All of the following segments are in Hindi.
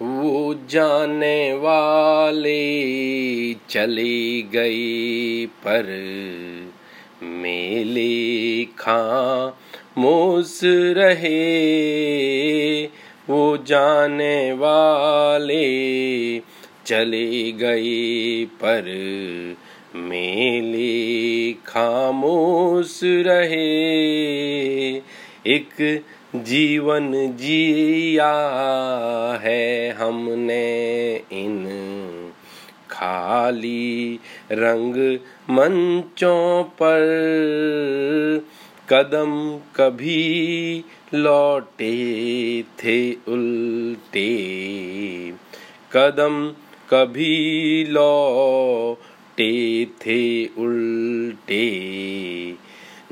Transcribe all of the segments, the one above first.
वो जाने वाले चली गई पर मेले मोस रहे। वो जाने वाले चली गई पर मेले खामोश रहे। एक जीवन जिया है हमने इन खाली रंग मंचों पर। कदम कभी लौटे थे उल्टे। कदम कभी लौटे थे उल्टे।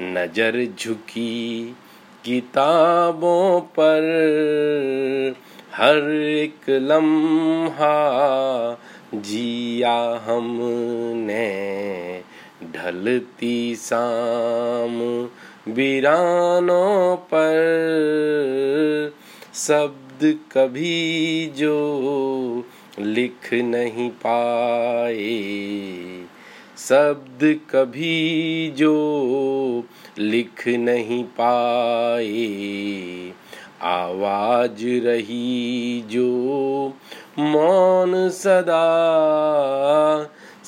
नज़र झुकी किताबों पर हर एक लम्हा जिया हमने ढलती शाम वीरानों पर शब्द कभी जो लिख नहीं पाए। शब्द कभी जो लिख नहीं पाए, आवाज़ रही जो मौन सदा,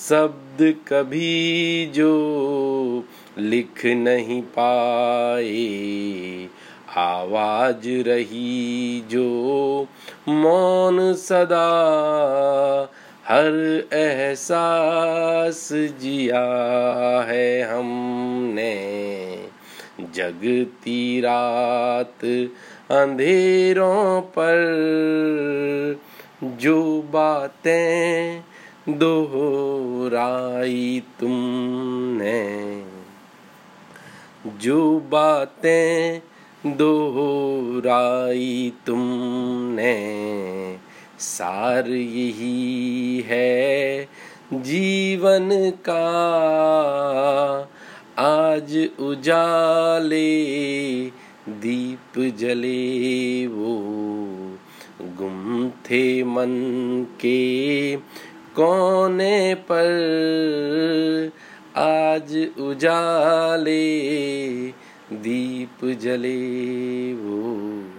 शब्द कभी जो लिख नहीं पाए, आवाज़ रही जो मौन सदा हर एहसास जिया है हमने। जगती रात अंधेरों पर जो बातें दोहराई तुमने। जो बातें दोहराई तुमने। सार यही है जीवन का। आज उजाले दीप जले वो। गुम थे मन के कोने पर। आज उजाले दीप जले वो।